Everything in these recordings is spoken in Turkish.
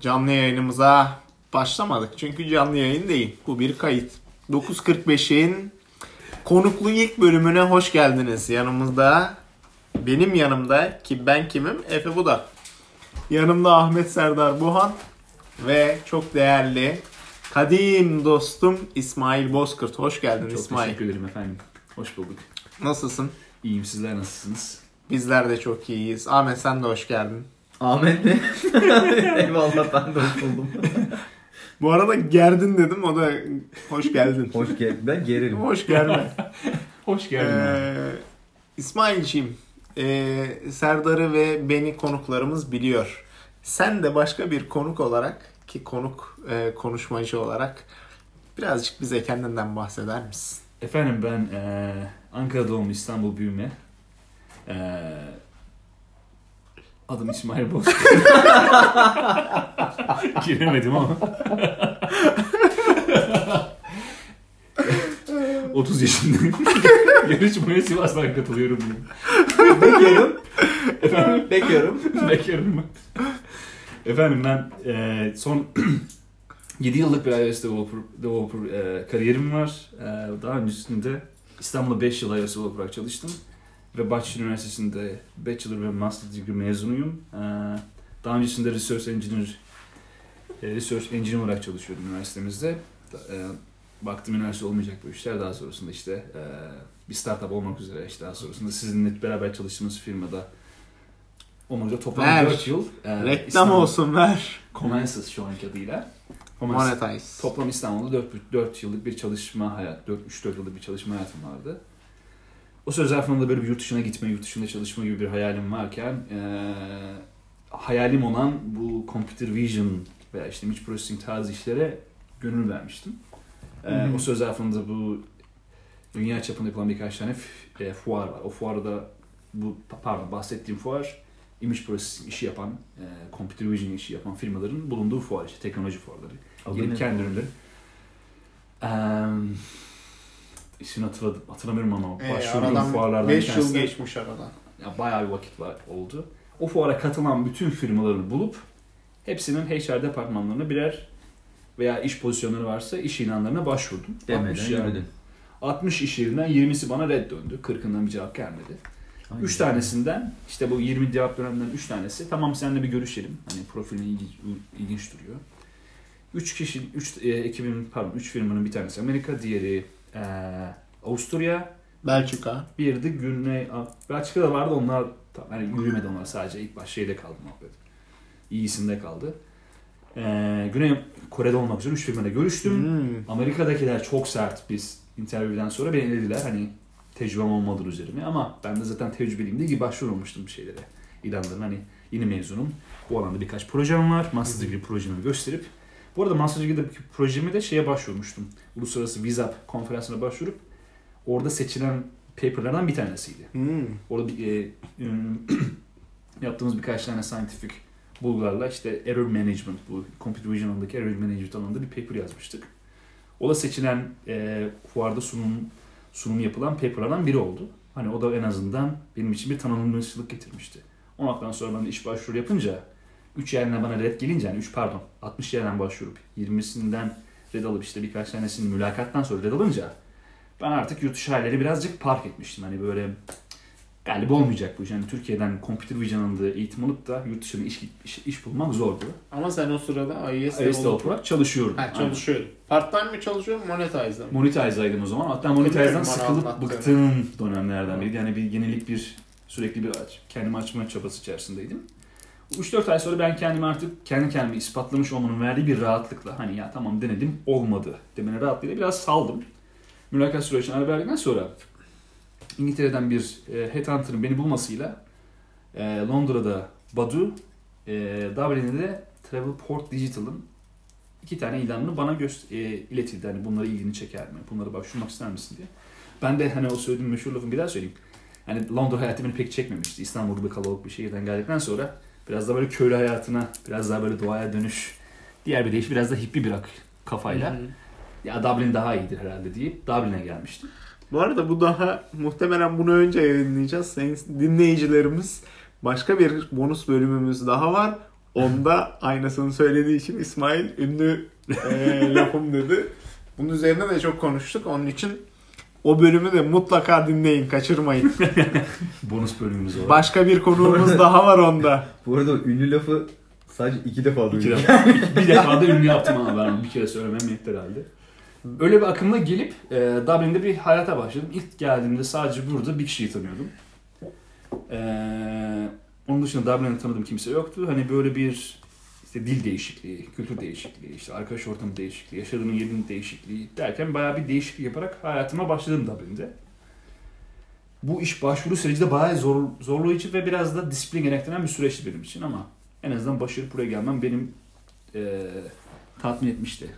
Canlı yayınımıza başlamadık. Çünkü canlı yayın değil. Bu bir kayıt. 9.45'in konuklu ilk bölümüne hoş geldiniz. Yanımızda benim yanımda ki ben kimim? Efe Budak. Yanımda Ahmet Serdar Buhan ve çok değerli kadim dostum İsmail Bozkurt. Hoş geldin Çok İsmail. teşekkür ederim efendim. Hoş bulduk. Nasılsın? İyiyim sizler nasılsınız? Bizler de çok iyiyiz. Ahmet sen de hoş geldin. Ahmet mi? Eyvallah ben de hoş. Bu arada gerdin dedim o da hoş geldin. Hoş geldin. Ben geririm. hoş geldin. Hoş geldin. Ee, İsmail'ciğim, e, Serdar'ı ve beni konuklarımız biliyor. Sen de başka bir konuk olarak ki konuk e, konuşmacı olarak birazcık bize kendinden bahseder misin? Efendim ben eee Ankara doğumlu İstanbul büyüme. Eee adım İsmail Bozkurt. Giremedim ama. 30 yaşındayım. Yarışmaya Sivas'tan katılıyorum diyeyim. Bekliyorum. Bekliyorum. Bekarım ben. Efendim ben e, son 7 yıllık bir iOS developer, developer e, kariyerim var. E, daha öncesinde İstanbul'da 5 yıl iOS developer olarak çalıştım. Ve Bahçeşehir Üniversitesi'nde Bachelor ve Master degree mezunuyum. E, daha öncesinde Research Engineer e, Research Engineer olarak çalışıyordum üniversitemizde. E, baktım üniversite olmayacak bu işler. Daha sonrasında işte e, bir startup olmak üzere işte daha sonrasında sizinle beraber çalıştığımız firmada olmak üzere toplam Ver. 4 yıl. Reklam İstanbul- olsun ver. Comensus şu anki adıyla. Comensus. Monetize. Toplam İstanbul'da 4, 4 yıllık bir çalışma hayat, 4 3 4 yıllık bir çalışma hayatım vardı. O süre zarfında böyle bir yurt dışına gitme, yurt dışında çalışma gibi bir hayalim varken eee, hayalim olan bu computer vision veya işte image processing tarzı işlere gönül vermiştim. Hı hı. o süre zarfında bu dünya çapında yapılan birkaç tane e, fuar var. O fuarda bu pardon bahsettiğim fuar image processing işi yapan, e, computer vision işi yapan firmaların bulunduğu fuar işte teknoloji fuarları. Gelip kendi ürünleri. Eee ismini hatırladım, hatırlamıyorum ama Ee, başvurduğum fuarlardan 5 bir yıl geçmiş aradan. ya bayağı bir vakit var oldu. O fuara katılan bütün firmaları bulup hepsinin HR departmanlarına birer veya iş pozisyonları varsa iş ilanlarına başvurdum. Demeden 60 yani- yürüdün. 60 iş yerinden 20'si bana red döndü. 40'ından bir cevap gelmedi. Aynen. 3 tanesinden işte bu 20 cevap döneminden 3 tanesi tamam seninle bir görüşelim. Hani profilin ilginç, ilginç duruyor. 3 kişi 3 ekibin pardon 3 firmanın bir tanesi Amerika, diğeri e, Avusturya, Belçika. bir de Güney Belçika'da vardı onlar yani yürümedi onlar sadece ilk baş şeyde kaldı muhabbet. İyisinde kaldı. Ee, Güney Kore'de olmak üzere 3 firmayla görüştüm. Hmm. Amerika'dakiler çok sert biz interview'den sonra beni elediler. Hani tecrübem olmadığı üzerine ama ben de zaten tecrübeliyim diye gibi başvurmuştum bir şeylere. İlanların hani yeni mezunum. Bu alanda birkaç projem var. Master degree projemi gösterip bu arada Master degree'deki projemi de şeye başvurmuştum. Uluslararası Vizap konferansına başvurup orada seçilen paperlardan bir tanesiydi. Hmm. Orada bir, e, üm, yaptığımız birkaç tane scientific bulgularla işte error management, bu computer vision alanındaki error management alanında bir paper yazmıştık. O da seçilen e, fuarda sunum sunum yapılan paperlardan biri oldu. Hani o da en azından benim için bir tanınmışlık getirmişti. O noktadan sonra ben de iş başvuru yapınca 3 yerine bana red gelince yani 3 pardon 60 yerden başvurup 20'sinden red alıp işte birkaç tanesinin mülakattan sonra red alınca ben artık yurt dışı hayalleri birazcık park etmiştim. Hani böyle galiba olmayacak bu iş. Yani Türkiye'den computer vision alanında eğitim alıp da yurt dışında iş, iş, iş bulmak zordu. Ama sen o sırada IES IS developer olarak çalışıyorum. Ha, çalışıyordum. Part time mi çalışıyorum? Monetize'da mı? Monetize'daydım o zaman. Hatta Monetize'dan sıkılıp bıktığım dönemlerden biriydi. Yani bir yenilik bir sürekli bir aç, kendimi açma çabası içerisindeydim. 3-4 ay sonra ben kendimi artık kendi kendime ispatlamış olmanın verdiği bir rahatlıkla hani ya tamam denedim olmadı demenin rahatlığıyla biraz saldım. Mülakat sürecine ara verdikten sonra İngiltere'den bir e, headhunter'ın beni bulmasıyla e, Londra'da Badu, e, Dublin'de de Travelport Digital'ın iki tane ilanını bana göster e, iletildi. Hani bunlara ilgini çeker mi? Bunlara başvurmak ister misin diye. Ben de hani o söylediğim meşhur lafımı bir daha söyleyeyim. Hani Londra hayatı pek çekmemişti. İstanbul gibi kalabalık bir şehirden geldikten sonra biraz da böyle köylü hayatına, biraz daha böyle doğaya dönüş, diğer bir deyiş biraz da hippie bir kafayla. Hı hı. Ya Dublin daha iyidir herhalde deyip Dublin'e gelmiştim. Bu arada bu daha muhtemelen bunu önce yayınlayacağız. Sayın dinleyicilerimiz başka bir bonus bölümümüz daha var. Onda aynısını söylediği için İsmail ünlü e, lafım dedi. Bunun üzerine de çok konuştuk. Onun için o bölümü de mutlaka dinleyin, kaçırmayın. Bonus bölümümüz var. Başka bir konuğumuz daha var onda. Bu arada ünlü lafı sadece iki defa İki duydum. defa. bir defa da ünlü yaptım ama ben bir kere söylemem yetti herhalde. Öyle bir akımla gelip e, Dublin'de bir hayata başladım. İlk geldiğimde sadece burada bir kişiyi tanıyordum. E, onun dışında Dublin'de tanıdığım kimse yoktu. Hani böyle bir işte dil değişikliği, kültür değişikliği, işte arkadaş ortamı değişikliği, yaşadığım yerin değişikliği derken bayağı bir değişiklik yaparak hayatıma başladım Dublin'de. Bu iş başvuru süreci de bayağı zor, zorlayıcı ve biraz da disiplin gerektiren bir süreçti benim için ama en azından başarıp buraya gelmem benim e, tatmin etmişti.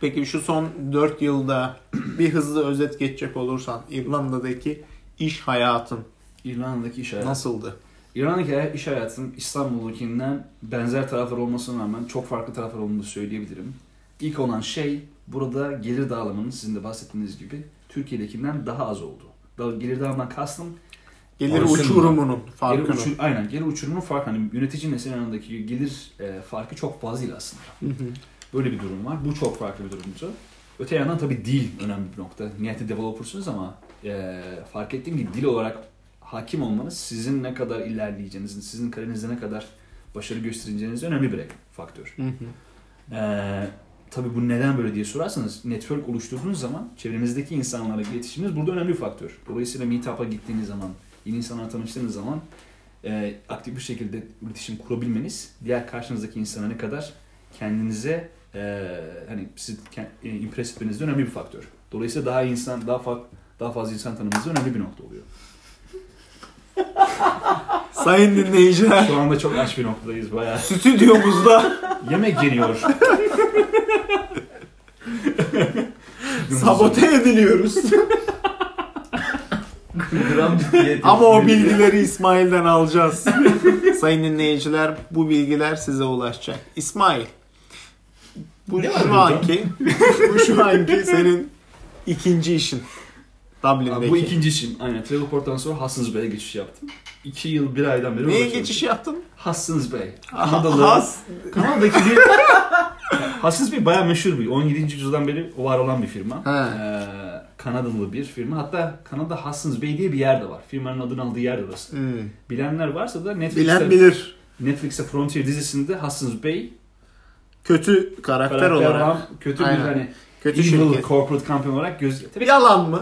Peki şu son 4 yılda bir hızlı özet geçecek olursan İrlanda'daki iş hayatın İrlanda'daki iş hayatı. nasıldı? İrlanda'daki iş hayatım İstanbul'dakinden benzer taraflar olmasına rağmen çok farklı taraflar olduğunu söyleyebilirim. İlk olan şey burada gelir dağılımının sizin de bahsettiğiniz gibi Türkiye'dekinden daha az oldu. Da- Gelir dağılımından kastım Gelir uçurumunun gelir farkını. uçur, aynen gelir uçurumunun farkı. Hani yönetici neslin arasındaki gelir e, farkı çok fazla aslında. Hı hı. Böyle bir durum var. Bu çok farklı bir durumdu. Öte yandan tabii dil önemli bir nokta. Nihayetinde developer'sunuz ama e, fark ettiğim gibi dil olarak hakim olmanız sizin ne kadar ilerleyeceğinizin, sizin kariyerinizde ne kadar başarı göstereceğiniz önemli bir faktör. Hı hı. E, tabii bu neden böyle diye sorarsanız network oluşturduğunuz zaman çevrenizdeki insanlarla iletişiminiz burada önemli bir faktör. Dolayısıyla meetup'a gittiğiniz zaman, yeni insanlarla tanıştığınız zaman e, aktif bir şekilde iletişim kurabilmeniz diğer karşınızdaki insana ne kadar kendinize e, hani sizi e, impress etmenizde önemli bir faktör. Dolayısıyla daha insan daha fa- daha fazla insan tanımanızda önemli bir nokta oluyor. Sayın dinleyiciler Şu anda çok aç bir noktadayız bayağı. stüdyomuzda Yemek geliyor. sabote ediliyoruz. Ama o bilgileri İsmail'den alacağız. Sayın dinleyiciler bu bilgiler size ulaşacak. İsmail bu Ne şu anki bu şu anki senin ikinci işin. Dublin'deki. Bu ikinci işim. Aynen. Travelport'tan sonra Hudson's Bay'e geçiş yaptım. İki yıl, bir aydan beri Neye geçiş yaptın? Hudson's Bay. Has. Kanadalı. Kanada'daki bir... Hudson's Bay bayağı meşhur bir. 17. yüzyıldan beri var olan bir firma. Ee, Kanadalı bir firma. Hatta Kanada Hudson's Bay diye bir yer de var. Firmanın adını aldığı yer de orası. Hmm. Bilenler varsa da Netflix'te, Bilen bilir. Netflix'te Frontier dizisinde Hudson's Bay Kötü karakter, karakter olarak. kötü bir Aynen. hani Kötü evil şirket. corporate company olarak göz... Tabii Yalan mı?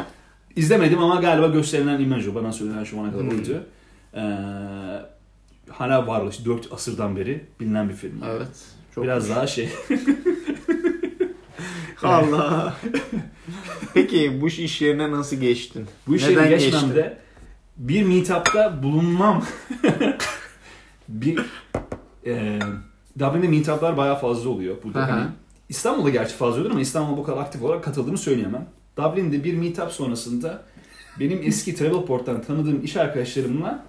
İzlemedim ama galiba gösterilen imaj o. Bana söylenen şu ana kadar Hmm. oydu. Ee, hala var. işte 4 asırdan beri bilinen bir film. Evet. Çok Biraz daha şey. Allah. Peki bu iş yerine nasıl geçtin? Bu işe Neden geçmemde bir meetup'ta bulunmam. bir e, Dublin'de meetup'lar bayağı fazla oluyor. Burada hani İstanbul'da gerçi fazla oluyor ama İstanbul'a bu kadar aktif olarak katıldığımı söyleyemem. Dublin'de bir meetup sonrasında benim eski Travelport'tan tanıdığım iş arkadaşlarımla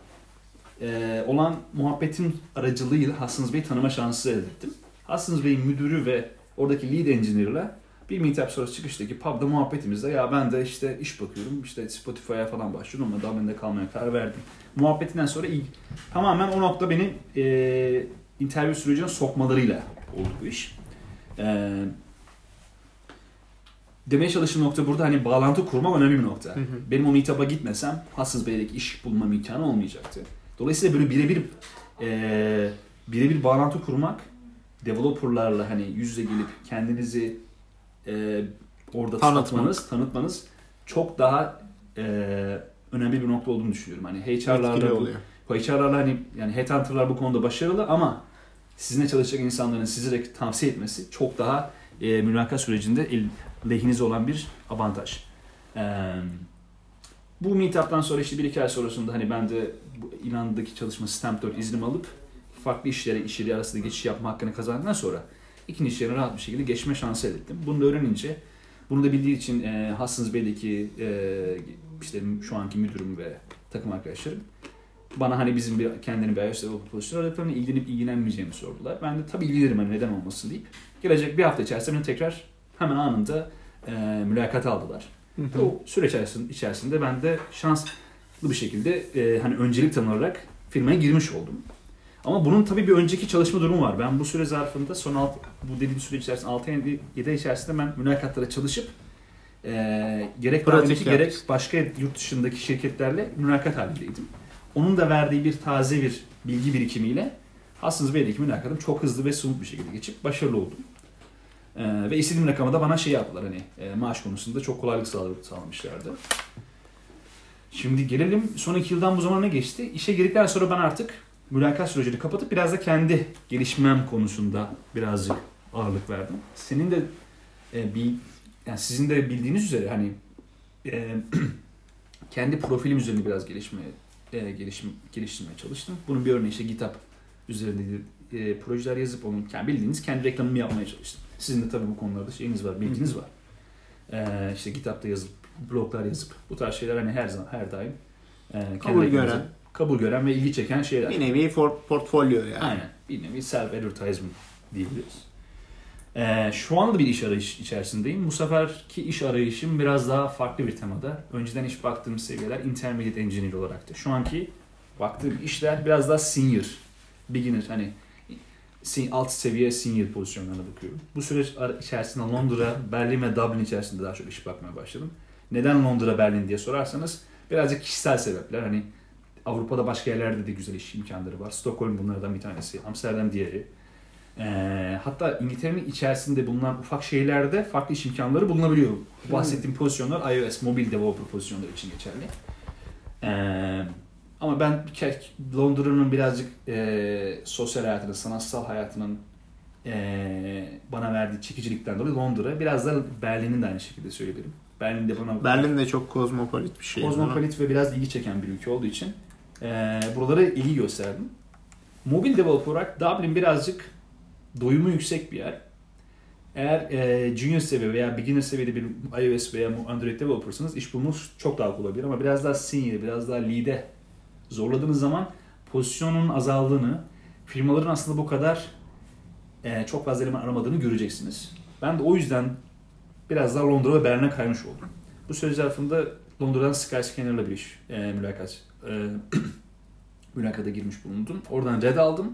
e, olan muhabbetim aracılığıyla Hudson's Bey'i tanıma şansı elde ettim. Hudson's Bey'in müdürü ve oradaki lead engineer'la bir meetup sonrası çıkıştaki pub'da muhabbetimizde ya ben de işte iş bakıyorum işte Spotify'a falan başlıyorum ama Dublin'de kalmaya karar verdim. Muhabbetinden sonra ilk, tamamen o nokta beni e, interview sürecine sokmalarıyla oldu bu iş. E, demeye çalıştığım nokta burada hani bağlantı kurmak önemli bir nokta. Hı hı. Benim o meetup'a gitmesem Hassız Bey'deki iş bulma imkanı olmayacaktı. Dolayısıyla böyle birebir e, birebir bağlantı kurmak developerlarla hani yüz yüze gelip kendinizi e, orada Tanıtmak. tanıtmanız, tanıtmanız çok daha e, önemli bir nokta olduğunu düşünüyorum. Hani HR'larla bu, bu HR'larla hani yani headhunter'lar bu konuda başarılı ama sizinle çalışacak insanların sizi de tavsiye etmesi çok daha e, mülakat sürecinde el, lehinize olan bir avantaj. Eee bu meetup'tan sonra işte bir iki ay sonrasında hani ben de bu İran'daki çalışma Stamp 4 iznimi alıp farklı işlere, iş yeri arasında geçiş yapma hakkını kazandıktan sonra ikinci iş yerine rahat bir şekilde geçme şansı elde ettim. Bunu da öğrenince, bunu da bildiği için e, Hudson's Bay'deki e, işte şu anki müdürüm ve takım arkadaşlarım bana hani bizim bir kendini bir iOS developer aradıklarını ilgilenip ilgilenmeyeceğimi sordular. Ben de tabii ilgilenirim hani neden olmasın deyip gelecek bir hafta içerisinde tekrar hemen anında e, mülakat aldılar. Hı hı. O süreç içerisinde, ben de şanslı bir şekilde e, hani öncelik tanınarak firmaya girmiş oldum. Ama bunun tabii bir önceki çalışma durumu var. Ben bu süre zarfında son alt, bu dediğim süre içerisinde 6-7 ay içerisinde ben mülakatlara çalışıp e, gerek Pratik gerek başka yurt dışındaki şirketlerle mülakat halindeydim. Onun da verdiği bir taze bir bilgi birikimiyle Hastings Bey'deki mülakatım çok hızlı ve smooth bir şekilde geçip başarılı oldum. E, ve istediğim rakama da bana şey yaptılar hani e, maaş konusunda çok kolaylık sağla- sağlamışlardı. Şimdi gelelim son iki yıldan bu zamana ne geçti? İşe girdikten sonra ben artık mülakat sürecini kapatıp biraz da kendi gelişmem konusunda birazcık ağırlık verdim. Senin de e, bir yani sizin de bildiğiniz üzere hani e, kendi profilim üzerine biraz gelişmeye e, gelişim, geliştirmeye çalıştım. Bunun bir örneği işte GitHub üzerinde e, projeler yazıp onun yani bildiğiniz kendi reklamımı yapmaya çalıştım. Sizin de tabii bu konularda şeyiniz var, bilginiz var. E, işte GitHub'da yazıp, bloglar yazıp bu tarz şeyler hani her zaman her daim e, Kabul gören. kabul gören ve ilgi çeken şeyler. Bir nevi for- portfolyo yani. Aynen. Bir nevi self advertisement diyebiliriz. Ee, şu anda da bir iş arayış içerisindeyim. Bu seferki iş arayışım biraz daha farklı bir temada. Önceden iş baktığım seviyeler intermediate engineer olaraktı. Şu anki baktığım işler biraz daha senior, beginner hani alt seviye senior pozisyonlarına bakıyorum. Bu süreç içerisinde Londra, Berlin ve Dublin içerisinde daha çok iş bakmaya başladım. Neden Londra, Berlin diye sorarsanız birazcık kişisel sebepler. Hani Avrupa'da başka yerlerde de güzel iş imkanları var. Stockholm bunlardan bir tanesi. Amsterdam diğeri. Ee, hatta İngiltere'nin içerisinde bulunan ufak şehirlerde farklı iş imkanları bulunabiliyor. Bahsettiğim pozisyonlar iOS, mobil developer pozisyonları için geçerli. Ee, ama ben Londra'nın birazcık e, sosyal hayatının, sanatsal hayatının e, bana verdiği çekicilikten dolayı Londra, biraz da Berlin'in de aynı şekilde söyleyebilirim. Berlin'de bana Berlin de çok kozmopolit bir şey. kozmopolit ve biraz ilgi çeken bir ülke olduğu için e, buralara ilgi gösterdim. Mobil developer olarak Dublin birazcık doyumu yüksek bir yer. Eğer e, junior seviye veya beginner seviyede bir iOS veya Android developersanız iş bulmanız çok daha kolay olabilir ama biraz daha senior, biraz daha lead'e zorladığınız zaman pozisyonun azaldığını, firmaların aslında bu kadar e, çok fazla eleman aramadığını göreceksiniz. Ben de o yüzden biraz daha Londra ve Berlin'e kaymış oldum. Bu süre zarfında Londra'dan Skyscanner'la bir iş e, mülakat e, mülakata girmiş bulundum. Oradan red aldım.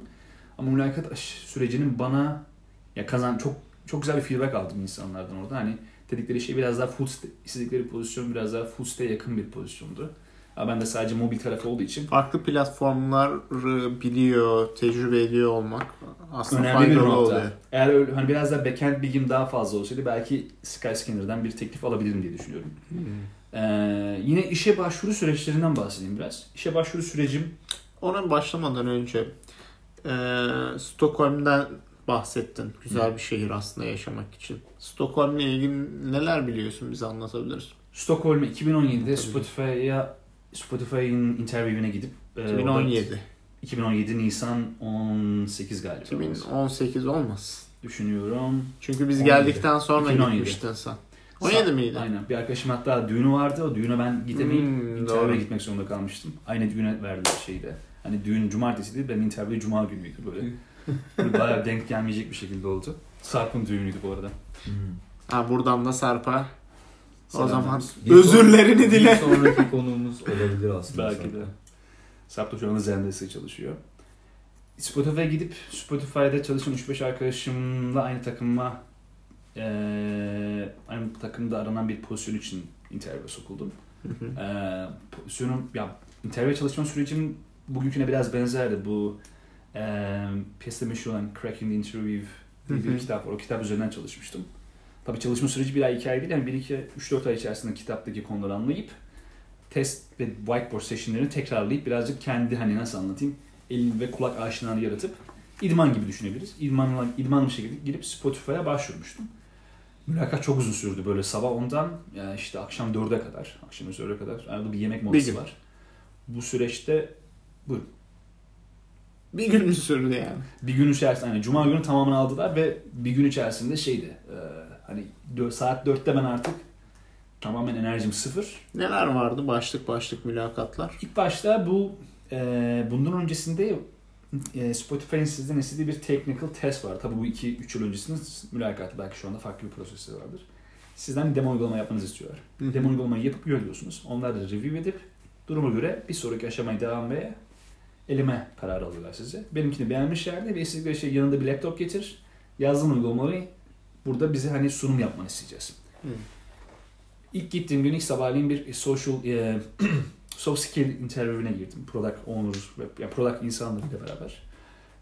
Ama mülakat sürecinin bana ya kazan çok çok güzel bir feedback aldım insanlardan orada. Hani dedikleri şey biraz daha full sta- istedikleri pozisyon biraz daha full yakın bir pozisyondu. Ben de sadece mobil tarafı olduğu için Farklı platformları biliyor, tecrübe ediyor olmak aslında önemli bir nokta. oluyor. Eğer öyle, hani biraz daha backend bilgim daha fazla olsaydı belki Skyscanner'dan bir teklif alabilirim diye düşünüyorum. Ee, yine işe başvuru süreçlerinden bahsedeyim biraz. İşe başvuru sürecim Ona başlamadan önce e, Stockholm'den bahsettin. Güzel bir şehir aslında yaşamak için. Stockholm'la ilgili neler biliyorsun bize anlatabilirsin. Stockholm'e 2017'de Tabii. Spotify'a Spotify'ın interview'ine gidip e, orada 2017. 2017 Nisan 18 galiba. 2018 olmaz. Düşünüyorum. Çünkü biz 17. geldikten sonra 2017. gitmiştin sen. 17 miydi? Aynen. Bir arkadaşım hatta düğünü vardı. O düğüne ben gidemeyip Hmm, interview'e doğru. gitmek zorunda kalmıştım. Aynı düğüne verdiler şeyde. Hani düğün cumartesiydi. Benim interview cuma günüydü böyle. böyle bayağı denk gelmeyecek bir şekilde oldu. Sarp'ın düğünüydü bu arada. Ha, buradan da Sarp'a o Selam. zaman Bir özürlerini son- dile. Bir sonraki konuğumuz olabilir aslında. Belki de. zaten. Sarp da şu anda Zende'si çalışıyor. Spotify'a gidip Spotify'da çalışan 3-5 arkadaşımla aynı takıma eee aynı takımda aranan bir pozisyon için interview'e sokuldum. Eee pozisyonum ya interview çalışma sürecim bugünküne biraz benzerdi. Bu eee piyasada meşhur olan Cracking the Interview diye bir kitap var. O kitap üzerinden çalışmıştım. Tabii çalışma süreci bir ay, iki ay değil. Yani bir iki, üç dört ay içerisinde kitaptaki konuları anlayıp test ve whiteboard session'lerini tekrarlayıp birazcık kendi hani nasıl anlatayım el ve kulak aşinalığı yaratıp idman gibi düşünebiliriz. İdmanla, idman bir şekilde girip Spotify'a başvurmuştum. Mülakat çok uzun sürdü böyle sabah 10'dan yani işte akşam 4'e kadar, akşam üzeri 4'e kadar. Arada bir yemek molası var. Bu süreçte Bir gün mü sürdü yani? bir gün içerisinde hani cuma günü tamamını aldılar ve bir gün içerisinde şeydi e, hani saat 4'te ben artık tamamen enerjim sıfır. Neler vardı başlık başlık mülakatlar? İlk başta bu e, bundan öncesinde e, Spotify'ın sizden istediği bir technical test var. Tabii bu 2-3 yıl öncesinin mülakatı belki şu anda farklı bir prosesi vardır. Sizden demo uygulama yapmanızı istiyorlar. Demo uygulamayı yapıp görüyorsunuz. Onlar da review edip duruma göre bir sonraki aşamaya devam ve eleme kararı alıyorlar size. Benimkini beğenmişlerdi ve istedikleri şey yanında bir laptop getir. Yazdığın uygulamayı burada bize hani sunum yapmanı isteyeceğiz. Hı. İlk gittiğim gün ilk sabahleyin bir social e, soft skill interview'ine girdim. Product owner ve yani product insanlarıyla beraber.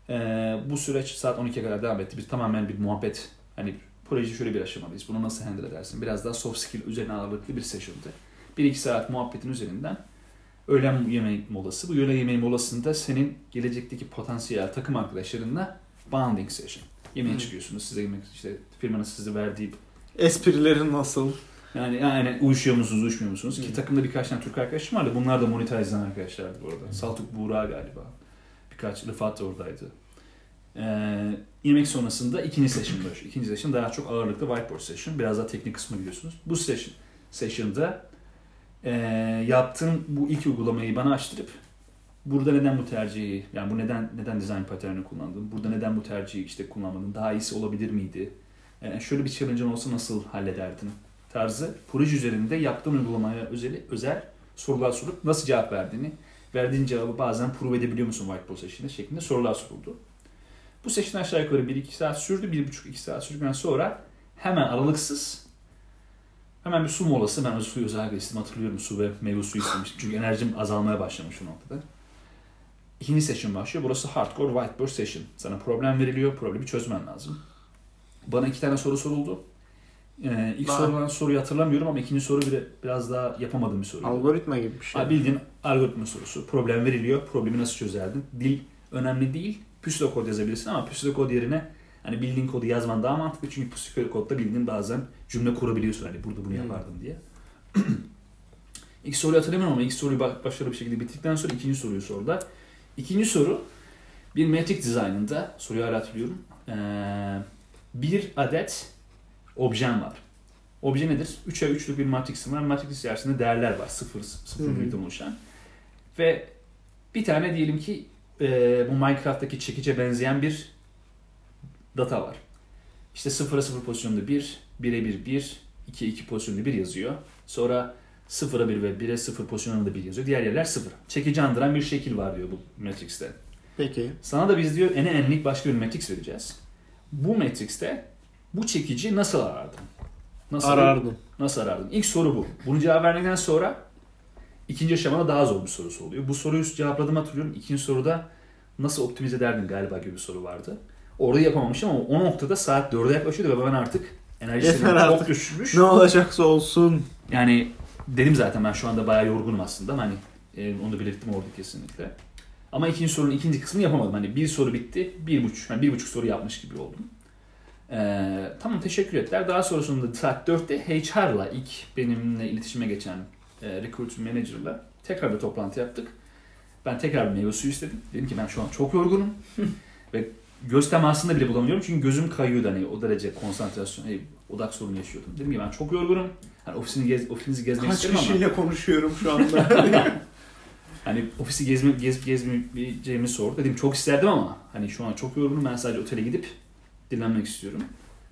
E, bu süreç saat 12'ye kadar devam etti. Biz tamamen bir muhabbet hani projeyi şöyle bir aşamadayız. Bunu nasıl handle edersin? Biraz daha soft skill üzerine ağırlıklı bir session'dı. 1-2 saat muhabbetin üzerinden öğlen yemeği molası. Bu öğlen yemeği molasında senin gelecekteki potansiyel takım arkadaşlarınla bonding session. Yemeğe Hı. çıkıyorsunuz. Size yemek işte firmanın size verdiği Esprilerin nasıl? yani yani uyuşuyor musunuz, uyuşmuyor musunuz? Ki Hı. takımda birkaç tane Türk arkadaşım vardı. Bunlar da monetize eden arkadaşlardı bu arada. Saltuk Buğra galiba. Birkaç Rıfat da oradaydı. Ee, yemek sonrasında ikinci session var. İkinci session daha çok ağırlıklı whiteboard session. Biraz daha teknik kısmı biliyorsunuz. Bu session, session'da e, yaptığım bu ilk uygulamayı bana açtırıp burada neden bu tercihi, yani bu neden neden design pattern'ı kullandın, burada neden bu tercihi işte kullanmadın, daha iyisi olabilir miydi, e, şöyle bir challenge'ın olsa nasıl hallederdin tarzı proje üzerinde yaptığın uygulamaya özel, özel sorular sorup nasıl cevap verdiğini, verdiğin cevabı bazen prove edebiliyor musun whiteboard session'da şeklinde sorular soruldu. Bu session aşağı yukarı 1-2 saat sürdü. 1,5-2 saat sürdükten sonra hemen aralıksız hemen bir su molası. Ben o suyu özellikle istedim hatırlıyorum. Su ve meyve suyu istemiştim. Çünkü enerjim azalmaya başlamış o noktada. İkinci session başlıyor. Burası hardcore whiteboard session. Sana problem veriliyor. Problemi çözmen lazım. Bana iki tane soru soruldu. Ee, ilk Daha- sorulan soruyu hatırlamıyorum ama ikinci soru bile biraz daha yapamadığım bir soru. Algoritma gibi bir şey. Ha, bildiğin algoritma sorusu. Problem veriliyor. Problemi nasıl çözerdin? Dil önemli değil. Pseudo kod yazabilirsin ama pseudo kod yerine hani bildiğin kodu yazman daha mantıklı. Çünkü pseudo kodda bildiğin bazen cümle kurabiliyorsun. Hani burada bunu Hmm. yapardım diye. ilk soruyu hatırlamıyorum ama ilk soruyu ba- başarılı bir şekilde bitirdikten sonra ikinci soruyu sordular. İkinci soru bir metric design'ında soruyu hala hatırlıyorum. Ee, bir adet objem var. Obje nedir? 3'e 3'lük bir matrixim var. Matrix içerisinde değerler var. 0, 0 Hı hı. birden oluşan. Ve bir tane diyelim ki e, bu Minecraft'taki çekice benzeyen bir data var. İşte 0'a 0 pozisyonda 1, 1'e 1, 1, 2'ye 2 pozisyonda 1 yazıyor. Sonra 0'a 1 ve 1'e 0 pozisyonunda 1 yazıyor. Diğer yerler 0. Çekici andıran bir şekil var diyor bu Matrix'te. Peki. Sana da biz diyor ene enlik başka bir matrix vereceğiz. Bu matrix'te bu çekici nasıl arardın? Nasıl Arardım. Nasıl arardın? İlk soru bu. Bunu cevap verdikten sonra ikinci aşamada daha zor bir sorusu oluyor. Bu soruyu cevapladığımı hatırlıyorum. İkinci soruda nasıl optimize ederdin galiba gibi bir soru vardı. Orada yapamamışım ama o noktada saat 4'e yaklaşıyordu ve ben artık enerji Yeter seviyem çok düşmüş. Ne olacaksa olsun. Yani dedim zaten ben şu anda bayağı yorgunum aslında. Hani e, onu da belirttim orada kesinlikle. Ama ikinci sorunun ikinci kısmını yapamadım. Hani bir soru bitti, bir buçuk, yani bir buçuk soru yapmış gibi oldum. Ee, tamam teşekkür ettiler. Daha sonrasında saat 4'te HR'la ilk benimle iletişime geçen e, recruitment manager'la tekrar bir toplantı yaptık. Ben tekrar bir meyve suyu istedim. Dedim ki ben şu an çok yorgunum. ve göz temasında bile bulamıyorum. Çünkü gözüm kayıyordu hani o derece konsantrasyon, hani odak sorunu yaşıyordum. Dedim ki ben çok yorgunum. Hani ofisini gez, ofisinizi gezmek Kaç isterim ama kişiyle konuşuyorum şu anda. hani ofisi gezme, gez, gezmeyeceğimi sordu. Dedim çok isterdim ama hani şu an çok yorgunum. Ben sadece otele gidip dinlenmek istiyorum.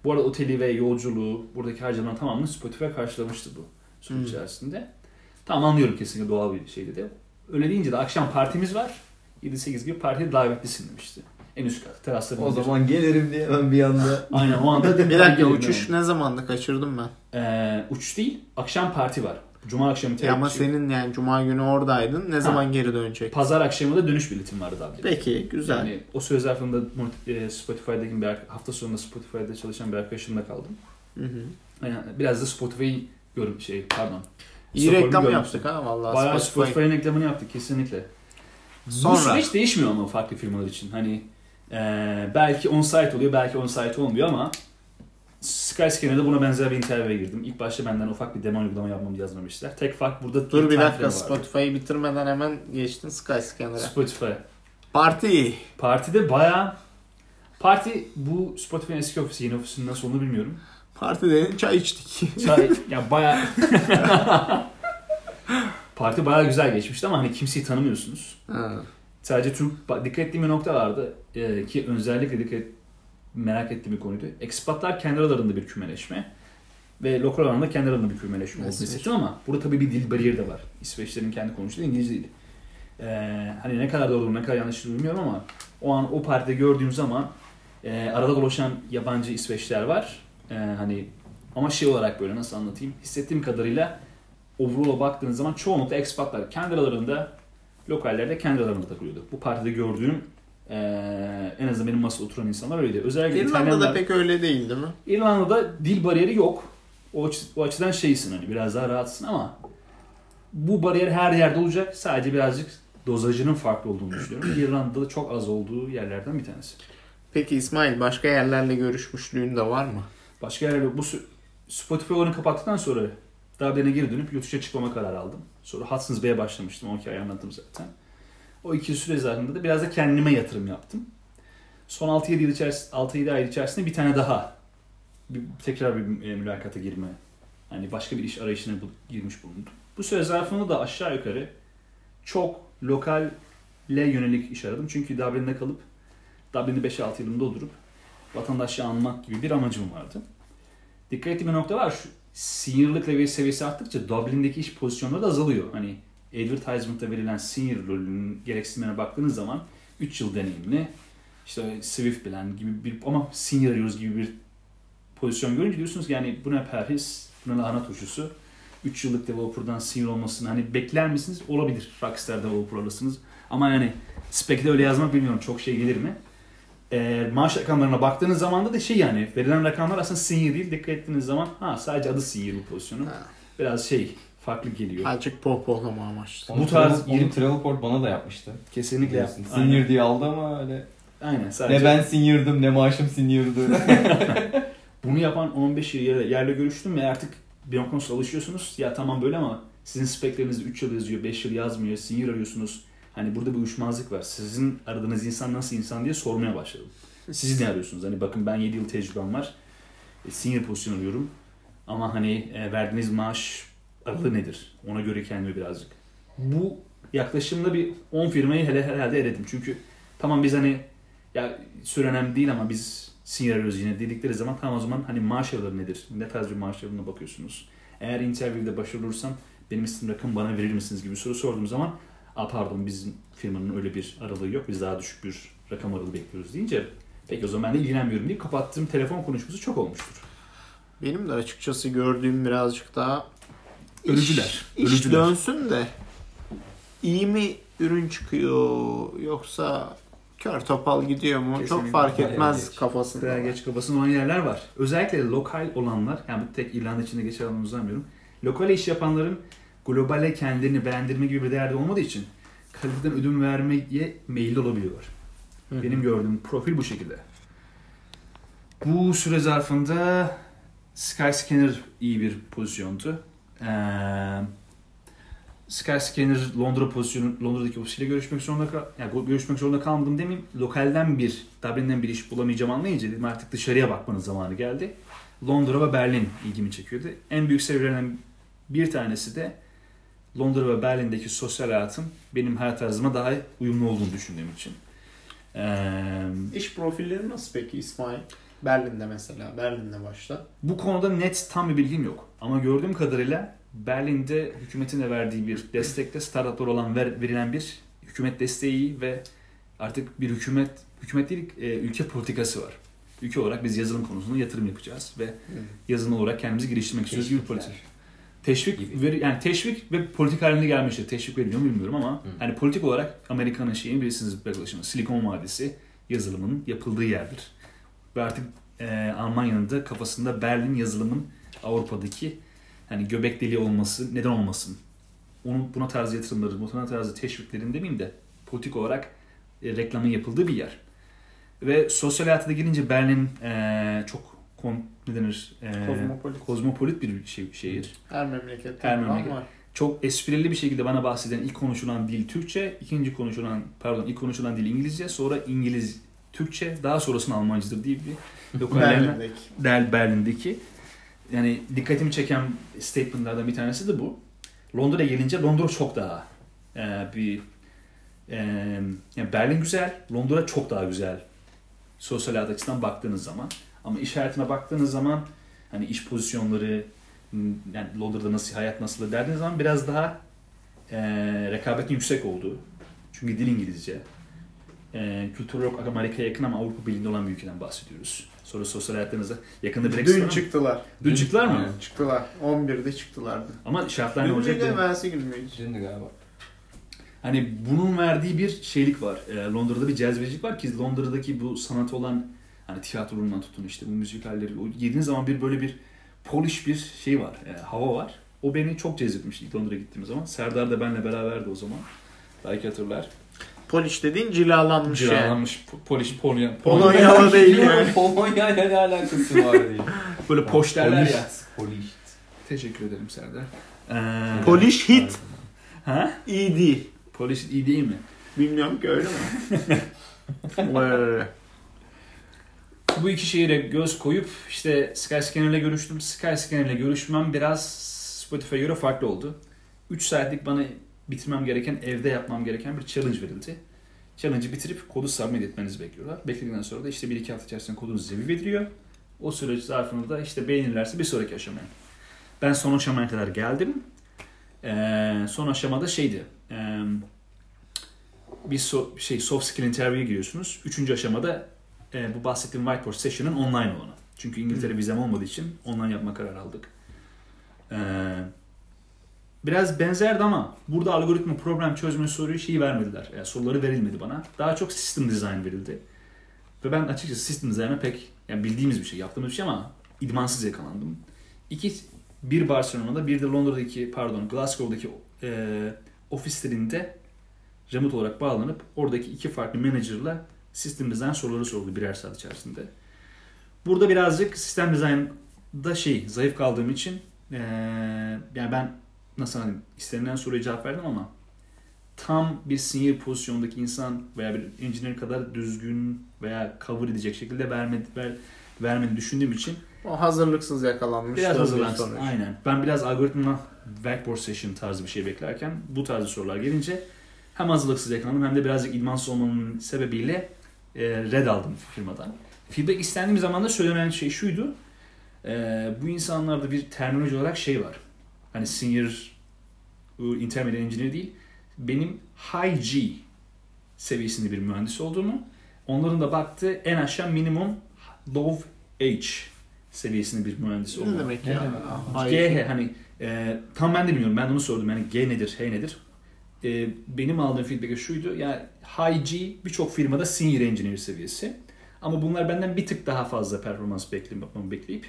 Bu arada oteli ve yolculuğu, buradaki harcamanın tamamını Spotify karşılamıştı bu süreç Hmm. içerisinde. Tamam anlıyorum kesinlikle doğal bir şey dedi. Öyle deyince de akşam partimiz var. 7-8 gibi partiye davetlisin demişti. En üst kat. Terasta O zaman gelirim diye ben bir anda Aynen o anda dedim. bir dakika "Gelirim uçuş ne zamandı kaçırdım ben. ben." Ee, uçuş değil. Akşam parti var. Cuma akşamı Ya ama senin yani cuma günü oradaydın. Ne zaman geri dönecek? Pazar akşamı da dönüş biletim vardı abi. Peki güzel. Yani o süre zarfında e, Spotify'daki bir hafta sonunda Spotify'da çalışan bir arkadaşımla kaldım. Hı hı. Yani biraz da Spotify'ı görüp şey pardon. İyi Stockholm'u reklam görmüştüm. yaptık ha vallahi. Bayağı Spotify. Spotify'ın reklamını yaptık kesinlikle. Bu Sonra süreç değişmiyor ama farklı firmalar için. Hani e, belki on-site oluyor, belki on-site olmuyor ama Skyscanner'da buna benzer bir interview'e girdim. İlk başta benden ufak bir demo uygulama yapmamı yazmamışlar. Tek fark burada dur bir dakika. Spotify'ı bitirmeden hemen geçtin Skyscanner'a. Spotify. Parti. Partide bayağı Parti bu Spotify'ın eski ofisi, yeni ofisinin nasıl olduğunu bilmiyorum. Parti dedin çay içtik. Çay, ya bayağı... Parti bayağı güzel geçmişti ama hani kimseyi tanımıyorsunuz. Ha. Sadece Türk... Dikkat ettiğim bir nokta vardı Ee, ki özellikle dikkat merak ettiğim bir konuydu. Ekspatlar kendi aralarında bir kümeleşme ve lokal alanda kendi aralarında bir kümeleşme olduğunu hissettim ama burada tabii bir dil bariyeri de var. İsveçlerin kendi konuştuğu İngilizce değil. Ee, hani ne kadar doğru ne kadar yanlış bilmiyorum ama o an o partide gördüğüm zaman e, arada dolaşan yabancı İsveçler var. Ee, hani ama şey olarak böyle nasıl anlatayım? Hissettiğim kadarıyla overall'a baktığınız zaman çoğunlukla expatlar kendi aralarında lokallerde kendi aralarında takılıyordu. Bu partide gördüğüm e, en azından benim masada oturan insanlar öyleydi. Özellikle İrlanda'da İtalyanlar. pek öyle değil değil mi? İrlanda'da dil bariyeri yok. O, o açıdan şeysin hani biraz daha rahatsın ama bu bariyer her yerde olacak. Sadece birazcık dozajının farklı olduğunu düşünüyorum. İrlanda'da çok az olduğu yerlerden bir tanesi. Peki İsmail başka yerlerle görüşmüşlüğün de var mı? Başka yerlerde bu Spotify olanı kapattıktan sonra Dublin'e geri dönüp yurt çıkmama kararı aldım. Sonra Hudson's Bay'e başlamıştım. O hikayeyi anlattım zaten. O iki süre zarfında da biraz da kendime yatırım yaptım. Son 6-7 yıl içerisinde, 6-7 ay içerisinde bir tane daha bir, tekrar bir e, mülakata girme. Hani başka bir iş arayışına girmiş bulundum. Bu süre zarfında da aşağı yukarı çok lokalle yönelik iş aradım. Çünkü Dublin'de kalıp Dublin'de 5-6 yılımda doldurup vatandaşlığı almak gibi bir amacım vardı. Dikkat ettiğim bir nokta var. Şu seniorlık seviyesi arttıkça Dublin'deki iş pozisyonları da azalıyor. Hani advertisement'ta verilen senior rolünün gereksinimlerine baktığınız zaman 3 yıl deneyimli, işte Swift bilen gibi bir ama senior arıyoruz gibi bir pozisyon görünce diyorsunuz ki yani bu ne perhis, bu ne lahana turşusu. 3 yıllık developer'dan senior olmasını hani bekler misiniz? Olabilir. Rockstar developer alırsınız. Ama yani spec'de öyle yazmak bilmiyorum çok şey gelir mi? Ee, maaş rakamlarına baktığınız zaman da şey yani verilen rakamlar aslında senior değil. Dikkat ettiğiniz zaman ha sadece adı senior bu pozisyonu. Ha. Biraz şey farklı geliyor. Azıcık pohpohlama amaçlı. Bu tarz onu yirmi- Travelport bana da yapmıştı. Kesinlikle. Aynen. Senior diye aldı ama öyle. Aynen sadece. Ne ben senior'dım ne maaşım senior'dı. Bunu yapan 15 yıl yerle, yerle görüştüm ve artık bir noktadan sonra alışıyorsunuz. Ya tamam böyle ama sizin speklerinizde 3 yıl yazıyor, 5 yıl yazmıyor, senior arıyorsunuz. Hani burada bir uyuşmazlık var. Sizin aradığınız insan nasıl insan diye sormaya başladım. Siz ne arıyorsunuz? Hani bakın ben 7 yıl tecrübem var. E, senior pozisyon arıyorum. Ama hani e, verdiğiniz maaş aralığı nedir? Ona göre kendimi birazcık. Bu yaklaşımda bir 10 firmayı hele herhalde eledim. Çünkü tamam biz hani ya süre önemli değil ama biz senior arıyoruz yine dedikleri zaman tamam o zaman hani maaş araları nedir? Ne tarz bir maaş aralığına bakıyorsunuz? Eğer interview'de başarılı olursam benim istediğim rakam bana verir misiniz gibi soru sorduğum zaman Aa pardon bizim firmanın öyle bir aralığı yok. Biz daha düşük bir rakam aralığı bekliyoruz deyince peki o zaman ben de ilgilenmiyorum deyip kapattığım telefon konuşması çok olmuştur. Benim de açıkçası gördüğüm birazcık daha Ölücüler. İş, iş Ölücüler. dönsün de iyi mi ürün çıkıyor yoksa kör topal gidiyor mu Kesinlikle. çok fark Bayağı etmez geç. kafasında. Veya var. geç kafasında olan yerler var. Özellikle lokal olanlar, yani bu tek İrlanda içinde geçer anlamı uzanmıyorum. Lokal iş yapanların globale kendilerini beğendirme gibi bir derdi olmadığı için kaliteden ödün vermeye meyilli olabiliyorlar. Hı. Benim gördüğüm profil bu şekilde. Bu süre zarfında Skyscanner iyi bir pozisyondu. Ee, Skyscanner Londra pozisyonu, Londra'daki ofisiyle görüşmek zorunda kal yani görüşmek zorunda kalmadım demeyeyim. Lokalden bir, Dublin'den bir iş bulamayacağım anlayınca dedim artık dışarıya bakmanın zamanı geldi. Londra ve Berlin ilgimi çekiyordu. En büyük sebeplerden bir tanesi de Londra ve Berlin'deki sosyal hayatım benim hayat tarzıma daha uyumlu olduğunu düşündüğüm için. Ee, İş profilleri nasıl peki İsmail? Berlin'de mesela. Berlin'de başla. bu konuda net tam bir bilgim yok. Ama gördüğüm kadarıyla Berlin'de hükümetin de verdiği bir destekte startuplar olan ver, verilen bir hükümet desteği ve artık bir hükümet hükümet değil e, ülke politikası var. Ülke olarak biz yazılım konusunda yatırım yapacağız ve yazılım olarak kendimizi geliştirmek istiyoruz gibi bir politik. Teşvik Gibi. veri, yani teşvik ve politik halinde gelmiştir. Teşvik veriliyor mu bilmiyorum ama Hı. hani politik olarak Amerika'nın şeyini bilirsiniz yaklaşımı. Silikon Vadisi yazılımın yapıldığı yerdir. Ve artık e, Almanya'nın da kafasında Berlin yazılımın Avrupa'daki hani göbek deliği olması neden olmasın? Onun buna tarz yatırımları, buna tarz teşviklerin demeyeyim de politik olarak e, reklamın yapıldığı bir yer. Ve sosyal hayata da girince Berlin e, çok kon, ne denir? E, Kozmopolit. kozmopolit bir şey, şehir. Her memlekette Her var memleket. ama Çok esprili bir şekilde bana bahseden ilk konuşulan dil Türkçe, ikinci konuşulan pardon ilk konuşulan dil İngilizce, sonra İngiliz Türkçe, daha sonrasında Almancıdır diye bir lokallerden Berlin'deki. Berlin'deki yani dikkatimi çeken statementlardan bir tanesi de bu. Londra'ya gelince Londra çok daha e, bir e, yani Berlin güzel, Londra çok daha güzel sosyal hayat açısından baktığınız zaman. Ama iş hayatına baktığınız zaman hani iş pozisyonları yani Londra'da nasıl hayat nasıl derdiğiniz zaman biraz daha e, rekabetin yüksek olduğu Çünkü dil İngilizce. Ee, kültür olarak Amerika'ya yakın ama Avrupa Birliği'nde olan bir ülkeden bahsediyoruz. Sonra sosyal hayatlarınızda yakında Brexit Dün çıktılar. Dün çıktılar mı? Evet. Çıktılar. 11'de çıktılardı. Ama şartlar ne Dün olacak? müydü, gün müydü? Şimdi galiba. Hani bunun verdiği bir şeylik var. Ee, Londra'da bir cezbecilik var ki Londra'daki bu sanat olan hani tiyatrondan tutun işte bu müzikalleri o girdiğiniz zaman bir böyle bir polish bir şey var. e, hava var. O beni çok cezbetmişti ilk Londra'ya gittiğim zaman. Serdar da benle beraberdi o zaman. Belki hatırlar. Polish dediğin cilalanmış yani. Cilalanmış po- polish Polonya. Polonyalı değil yani. Polonya ile ne alakası var diye. Böyle poş derler ya. Polisht. Teşekkür ederim Serdar. Ee, Polish hit. ha? Değil. Polish iyi değil mi? Bilmiyorum ki öyle mi? Bu iki şehire göz koyup işte Skyscanner'la görüştüm. Skyscanner'la görüşmem biraz Spotify'a göre farklı oldu. 3 saatlik bana bitirmem gereken, evde yapmam gereken bir challenge verildi. Challenge'ı bitirip kodu submit etmenizi bekliyorlar. Bekledikten sonra da işte 1-2 hafta içerisinde kodunuz review ediliyor. O süreç zarfında da işte beğenirlerse bir sonraki aşamaya. Ben son aşamaya kadar geldim. Ee, son aşamada şeydi. Ee, bir so- şey soft skill interview'e giriyorsunuz. Üçüncü aşamada e, bu bahsettiğim whiteboard session'ın online olanı. Çünkü İngiltere vizem olmadığı için online yapma kararı aldık. Ee, biraz benzerdi ama burada algoritma problem çözme soruyu şeyi vermediler. Yani soruları verilmedi bana. Daha çok system design verildi. Ve ben açıkçası system design'a pek yani bildiğimiz bir şey, yaptığımız bir şey ama idmansız yakalandım. İki, bir Barcelona'da bir de Londra'daki pardon Glasgow'daki e, ofislerinde remote olarak bağlanıp oradaki iki farklı manager'la sistem design soruları soruldu birer saat içerisinde. Burada birazcık sistem design'da şey zayıf kaldığım için eee, yani ben nasıl hani istenilen soruya cevap verdim ama tam bir senior pozisyondaki insan veya bir engineer kadar düzgün veya cover edecek şekilde vermedi, ver, vermeni düşündüğüm için O hazırlıksız yakalanmış. Biraz bir hazırlansın. sonuç. Aynen. Ben biraz algoritma whiteboard session tarzı bir şey beklerken bu tarzı sorular gelince hem hazırlıksız yakalandım hem de birazcık idmansız olmamın sebebiyle e, red aldım firmadan. Feedback istendiğim zaman da söylenen şey şuydu. E, bu insanlarda bir terminoloji olarak şey var. Hani senior, ıı, intermediate engineer değil. Benim high G seviyesinde bir mühendis olduğumu, onların da baktığı en aşağı minimum low H seviyesinde bir mühendis Ne demek Ne ya? demek? Hayır. GH hani e, tam ben de bilmiyorum. Ben onu sordum. Yani G nedir, H nedir? E, benim aldığım feedback şuydu. Yani High G birçok firmada senior engineer seviyesi. Ama bunlar benden bir tık daha fazla performans bekleyip, bakmamı bekleyip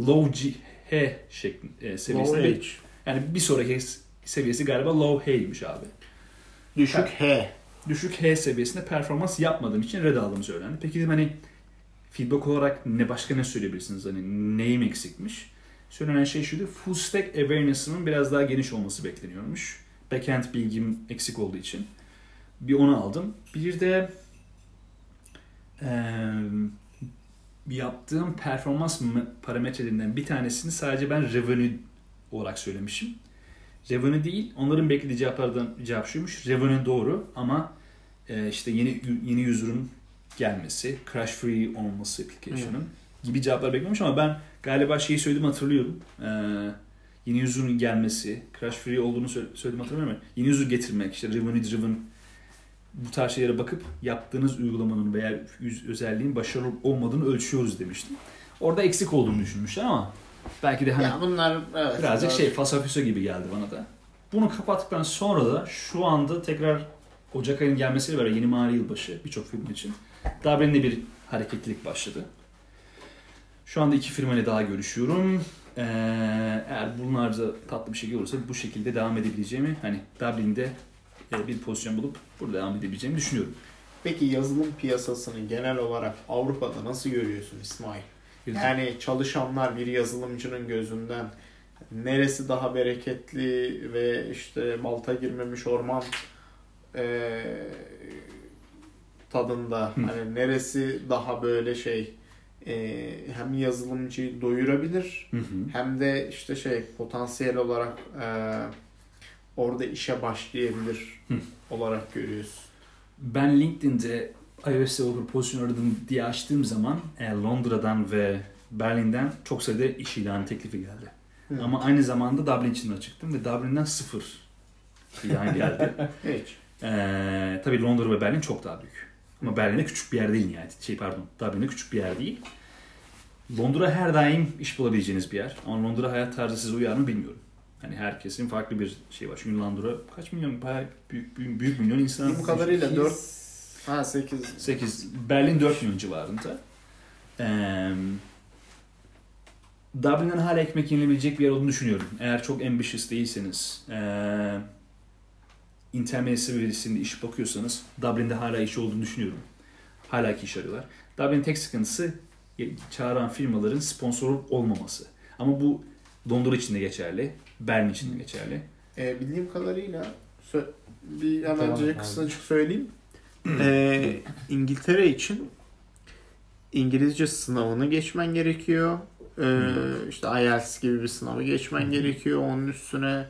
Low G, H şeklinde e, seviyesinde. Low H. Yani bir sonraki seviyesi galiba Low H'ymiş abi. Düşük H. Düşük H seviyesinde performans yapmadığım için red aldığım söylendi. Peki dedim hani feedback olarak ne başka ne söyleyebilirsiniz? Hani neyim eksikmiş? Söylenen şey şuydu. Full stack awareness'ımın biraz daha geniş olması bekleniyormuş. Backend bilgim eksik olduğu için. Bir onu aldım. Bir de eee, yaptığım performans parametrelerinden bir tanesini sadece ben revenue olarak söylemişim. Revenue değil, onların beklediği cevaplardan cevap şuymuş. Revenue doğru ama e, işte yeni yeni user'ın gelmesi, crash free olması application'ın gibi cevaplar beklemiş ama ben galiba şeyi söyledim hatırlıyorum. Ee, yeni user'ın gelmesi, crash free olduğunu sö- söyledim hatırlamıyorum ama yeni user getirmek, işte revenue driven bu tarz şeylere bakıp yaptığınız uygulamanın veya özelliğin başarılı olmadığını ölçüyoruz demiştim. Orada eksik olduğunu düşünmüşler ama belki de hani Ya bunlar evet. Birazcık doğru. şey fasafiso gibi geldi bana da. Bunu kapattıktan sonra da şu anda tekrar Ocak ayının gelmesiyle beraber yeni mali yılbaşı birçok firma için Dublin'de bir hareketlilik başladı. Şu anda iki firmayla daha görüşüyorum. Ee, eğer bunlar da tatlı bir şekilde olursa bu şekilde devam edebileceğimi hani Dublin'de e, bir pozisyon bulup burada devam edebileceğimi düşünüyorum. Peki yazılım piyasasını genel olarak Avrupa'da nasıl görüyorsun İsmail? Yani çalışanlar bir yazılımcının gözünden neresi daha bereketli ve işte balta girmemiş orman eee, tadında Hı. hani neresi daha böyle şey eee, hem yazılımcıyı doyurabilir Hı hı. hem de işte şey potansiyel olarak eee, orada işe başlayabilir Hı. olarak görüyorsun. Ben LinkedIn'de iOS developer pozisyon aradım diye açtığım zaman e, Londra'dan ve Berlin'den çok sayıda iş ilanı teklifi geldi. Hı. Ama aynı zamanda Dublin için de çıktım ve Dublin'den sıfır ilan geldi. Hiç. Ee, tabii Londra ve Berlin çok daha büyük. Ama Berlin'e küçük bir yer değil yani. Şey pardon, Dublin'e küçük bir yer değil. Londra her daim iş bulabileceğiniz bir yer. Ama Londra hayat tarzı size uyar mı bilmiyorum. Hani herkesin farklı bir şey var. Çünkü Londra kaç milyon, bayağı büyük, büyük, büyük milyon insan. Bu kadarıyla 4 Sekiz- ha 8 8, Berlin 4 milyon civarında. Ee, Dublin'den hala ekmek yenilebilecek bir yer olduğunu düşünüyorum. Eğer çok ambitious değilseniz, ee, intermediate seviyesinde iş bakıyorsanız Dublin'de hala iş olduğunu düşünüyorum. Hala ki iş arıyorlar. Dublin'in tek sıkıntısı çağıran firmaların sponsor olmaması. Ama bu Londra için de geçerli, Berlin için de geçerli. E, bildiğim kadarıyla bir hemen Tamam, önce kısacık söyleyeyim. E, İngiltere için İngilizce sınavını geçmen gerekiyor. E, işte IELTS gibi bir sınavı geçmen gerekiyor. Onun üstüne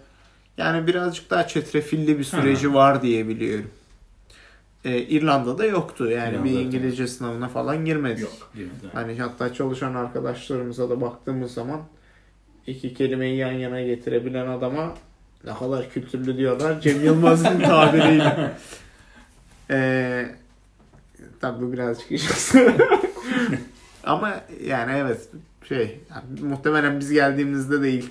yani birazcık daha çetrefilli bir süreci var diye biliyorum. E, İrlanda'da yoktu. Yani İrlanda'da bir. İngilizce sınavına falan girmedik. Yok. girmedi. Hani hatta çalışan arkadaşlarımıza da baktığımız zaman iki kelimeyi yan yana getirebilen adama ne kadar kültürlü diyorlar Cem Yılmaz'ın tabiriyle. Ee, tabii bu birazcık iş. Ama yani evet şey yani muhtemelen biz geldiğimizde de ilk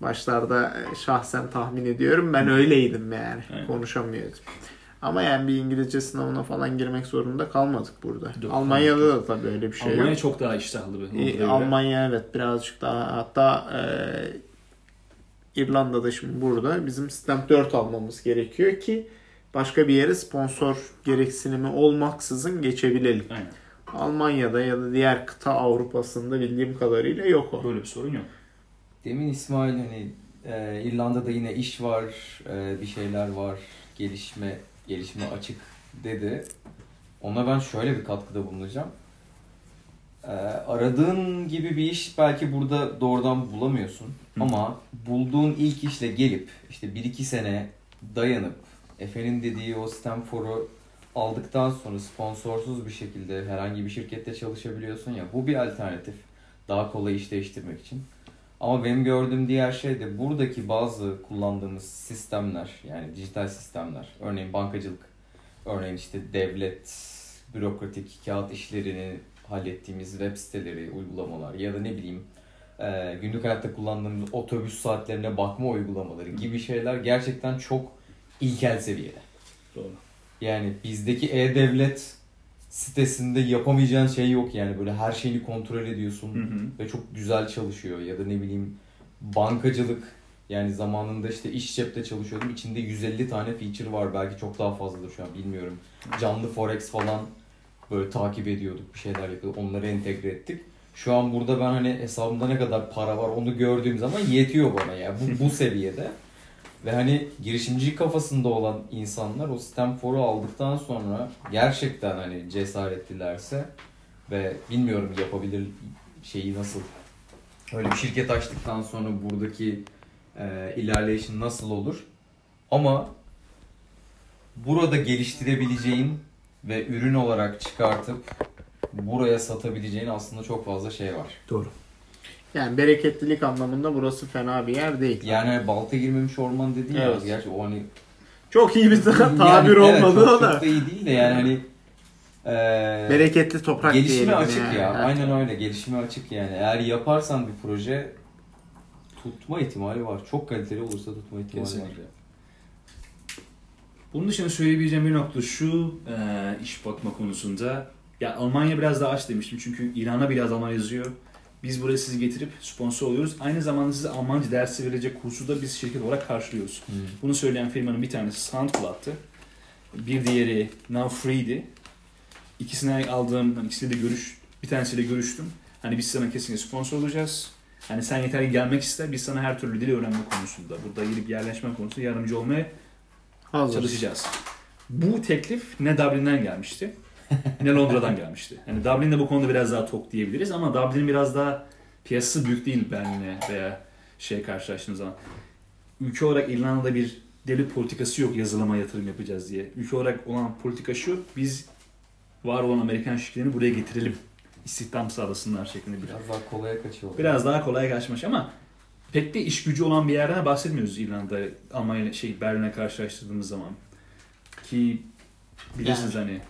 başlarda e, şahsen tahmin ediyorum ben öyleydim yani Aynen. konuşamıyordum. Ama yani bir İngilizce sınavına falan girmek zorunda kalmadık burada. Yok, Almanya'da da tabii öyle bir şey Almanya yok. çok daha iştahlı bir. Göre. Almanya evet birazcık daha hatta e, İrlanda'da şimdi burada bizim Stamp 4 almamız gerekiyor ki başka bir yere sponsor gereksinimi olmaksızın geçebilelim. Aynen. Almanya'da ya da diğer kıta Avrupa'sında bildiğim kadarıyla yok o. Böyle bir sorun yok. Demin İsmail hani e, İrlanda'da yine iş var, e, bir şeyler var, gelişme gelişme açık dedi. Ona ben şöyle bir katkıda bulunacağım. E, aradığın gibi bir iş belki burada doğrudan bulamıyorsun. Hı. Ama bulduğun ilk işle gelip işte 1-2 sene dayanıp Efe'nin dediği o Stanford'u aldıktan sonra sponsorsuz bir şekilde herhangi bir şirkette çalışabiliyorsun ya bu bir alternatif. Daha kolay iş değiştirmek için. Ama benim gördüğüm diğer şey de buradaki bazı kullandığımız sistemler yani dijital sistemler. Örneğin bankacılık, örneğin işte devlet, bürokratik kağıt işlerini hallettiğimiz web siteleri, uygulamalar ya da ne bileyim e, günlük hayatta kullandığımız otobüs saatlerine bakma uygulamaları gibi şeyler gerçekten çok ilkel seviyede. Doğru. Yani bizdeki e-devlet sitesinde yapamayacağın şey yok yani. Böyle her şeyini kontrol ediyorsun Hı hı. ve çok güzel çalışıyor. Ya da ne bileyim bankacılık yani zamanında işte iş cepte çalışıyordum. İçinde 150 tane feature var. Belki çok daha fazladır şu an bilmiyorum. Canlı forex falan böyle takip ediyorduk bir şeyler yapıyorduk. Onları entegre ettik. Şu an burada ben hani hesabımda ne kadar para var onu gördüğüm zaman yetiyor bana ya. Bu, bu seviyede ve hani girişimci kafasında olan insanlar o Stanford'u aldıktan sonra gerçekten hani cesaretlilerse ve bilmiyorum yapabilir şeyi nasıl öyle bir şirket açtıktan sonra buradaki e, ilerleyişin nasıl olur ama burada geliştirebileceğin ve ürün olarak çıkartıp buraya satabileceğin aslında çok fazla şey var. Doğru. Yani bereketlilik anlamında burası fena bir yer değil. Yani balta girmemiş orman dediğin ya Evet. gerçi o hani Çok iyi bir tabir Yani evet, olmadı çok, o da. Çok da iyi değil de yani hani eee, Bereketli toprak gelişime diyelim açık yani. ya. Evet. Aynen öyle. Gelişime açık yani. Eğer yaparsan bir proje tutma ihtimali var. Çok kaliteli olursa tutma ihtimali var. Kesinlikle. Bunun dışında söyleyebileceğim bir nokta şu e, iş bakma konusunda. Ya Almanya biraz daha aç demiştim çünkü İran'a biraz Alman yazıyor. Biz buraya sizi getirip sponsor oluyoruz. Aynı zamanda size Almanca dersi verecek kursu da biz şirket olarak karşılıyoruz. Hmm. Bunu söyleyen firmanın bir tanesi SoundCloud'tı. Bir diğeri Now Free'di. İkisine aldığım, hani ikisiyle de görüş, bir tanesiyle görüştüm. Hani biz sana kesinlikle sponsor olacağız. Hani sen yeter ki gelmek iste, biz sana her türlü dili öğrenme konusunda, burada gelip yerleşme konusunda yardımcı olmaya Hazır. çalışacağız. Bu teklif ne Dublin'den gelmişti, ne Londra'dan gelmişti. Yani Dublin'de bu konuda biraz daha tok diyebiliriz ama Dublin biraz daha piyasası büyük değil Berlin'e veya şeye karşılaştığınız zaman. Ülke olarak İrlanda'da bir devlet politikası yok yazılıma yatırım yapacağız diye. Ülke olarak olan politika şu, biz var olan Amerikan şirketlerini buraya getirelim. İstihdam sağlasınlar şeklinde bir Biraz daha kolaya kaçıyor. Biraz daha kolay kaçmış ama pek de iş gücü olan bir yerden bahsetmiyoruz İrlanda, Almanya, şey Berlin'e karşılaştırdığımız zaman. Ki bilirsiniz hani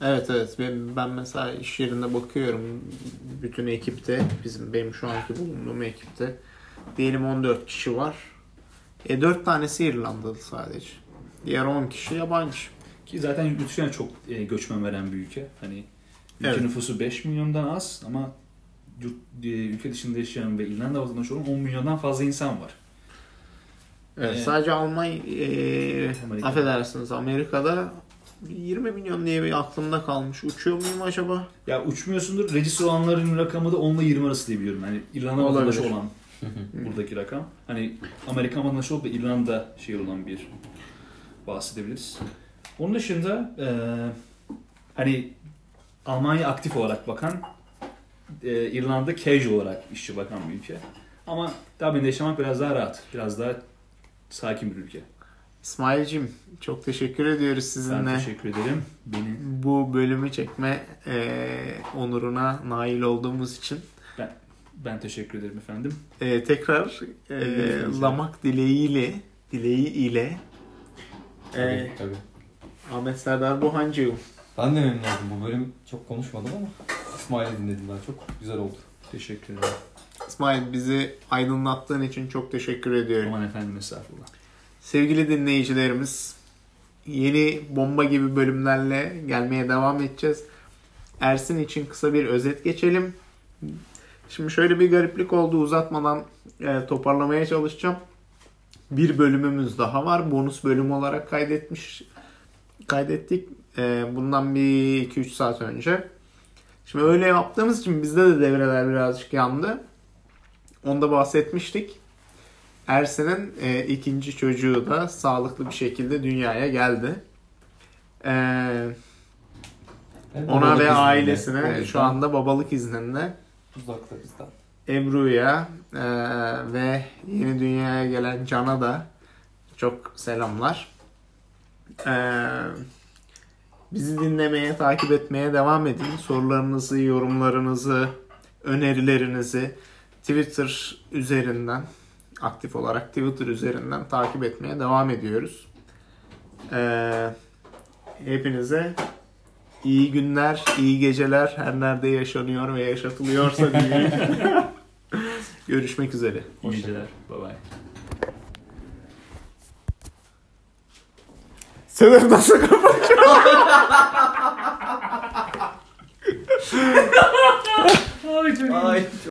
Evet evet ben, ben mesela iş yerinde bakıyorum bütün ekipte bizim benim şu anki bulunduğum ekipte diyelim 14 kişi var. E 4 tanesi İrlandalı sadece. Diğer 10 kişi yabancı. Ki zaten yurt dışına çok e, göçmen veren bir ülke. Hani ülke Evet. nüfusu 5 milyondan az ama yurt, e, ülke dışında yaşayan ve İrlanda vatandaşı olan 10 milyondan fazla insan var. Evet, Ee, sadece Almanya e, Amerika. affedersiniz Amerika'da 20 milyon diye bir aklımda kalmış. Uçuyor muyum acaba? Ya uçmuyorsundur. Register olanların rakamı da 10 ile 20 arası diye biliyorum. Yani İrlanda vatandaşı olan buradaki rakam. Hani Amerikan vatandaşı olup da İrlanda şehir olan bir bahsedebiliriz. Onun dışında e, hani Almanya aktif olarak bakan, e, İrlanda casual olarak işçi bakan bir ülke. Ama Dublin'de yaşamak biraz daha rahat, biraz daha sakin bir ülke. İsmail'cim çok teşekkür ediyoruz Ben sizinle. teşekkür ederim. Beni Bu bölümü çekme e, onuruna nail olduğumuz için. ben teşekkür ederim efendim. E, tekrar e, Elinize lamak dileğiyle dileği ile Tabii, e, tabii. Ahmet Serdar Bohancı Ben de memnun oldum. Bu bölüm çok konuşmadım ama İsmail'i dinledim ben. Çok güzel oldu. Teşekkür ederim. İsmail bizi aydınlattığın için çok teşekkür ediyorum. Aman efendim estağfurullah. Sevgili dinleyicilerimiz yeni bomba gibi bölümlerle gelmeye devam edeceğiz. Ersin için kısa bir özet geçelim. Şimdi şöyle bir gariplik oldu uzatmadan e, toparlamaya çalışacağım. Bir bölümümüz daha var. Bonus bölüm olarak kaydetmiş kaydettik. E, bundan bir 2-3 saat önce. Şimdi öyle yaptığımız için bizde de devreler birazcık yandı. Onda bahsetmiştik. Ersin'in e, ikinci çocuğu da sağlıklı bir şekilde dünyaya geldi. E, Yani ona ve izninde. ailesine yüzden şu anda babalık izninde uzakta bizden. Ebru'ya e, ve yeni dünyaya gelen Can'a da çok selamlar. E, bizi dinlemeye, takip etmeye devam edin. Sorularınızı, yorumlarınızı, önerilerinizi Twitter üzerinden aktif olarak Twitter üzerinden takip etmeye devam ediyoruz. E, hepinize iyi günler, iyi geceler her nerede yaşanıyor ve yaşatılıyorsa diyeyim. Görüşmek üzere. İyi geceler. Bye bye. Sınır nasıl kapatıyor? Ay çok.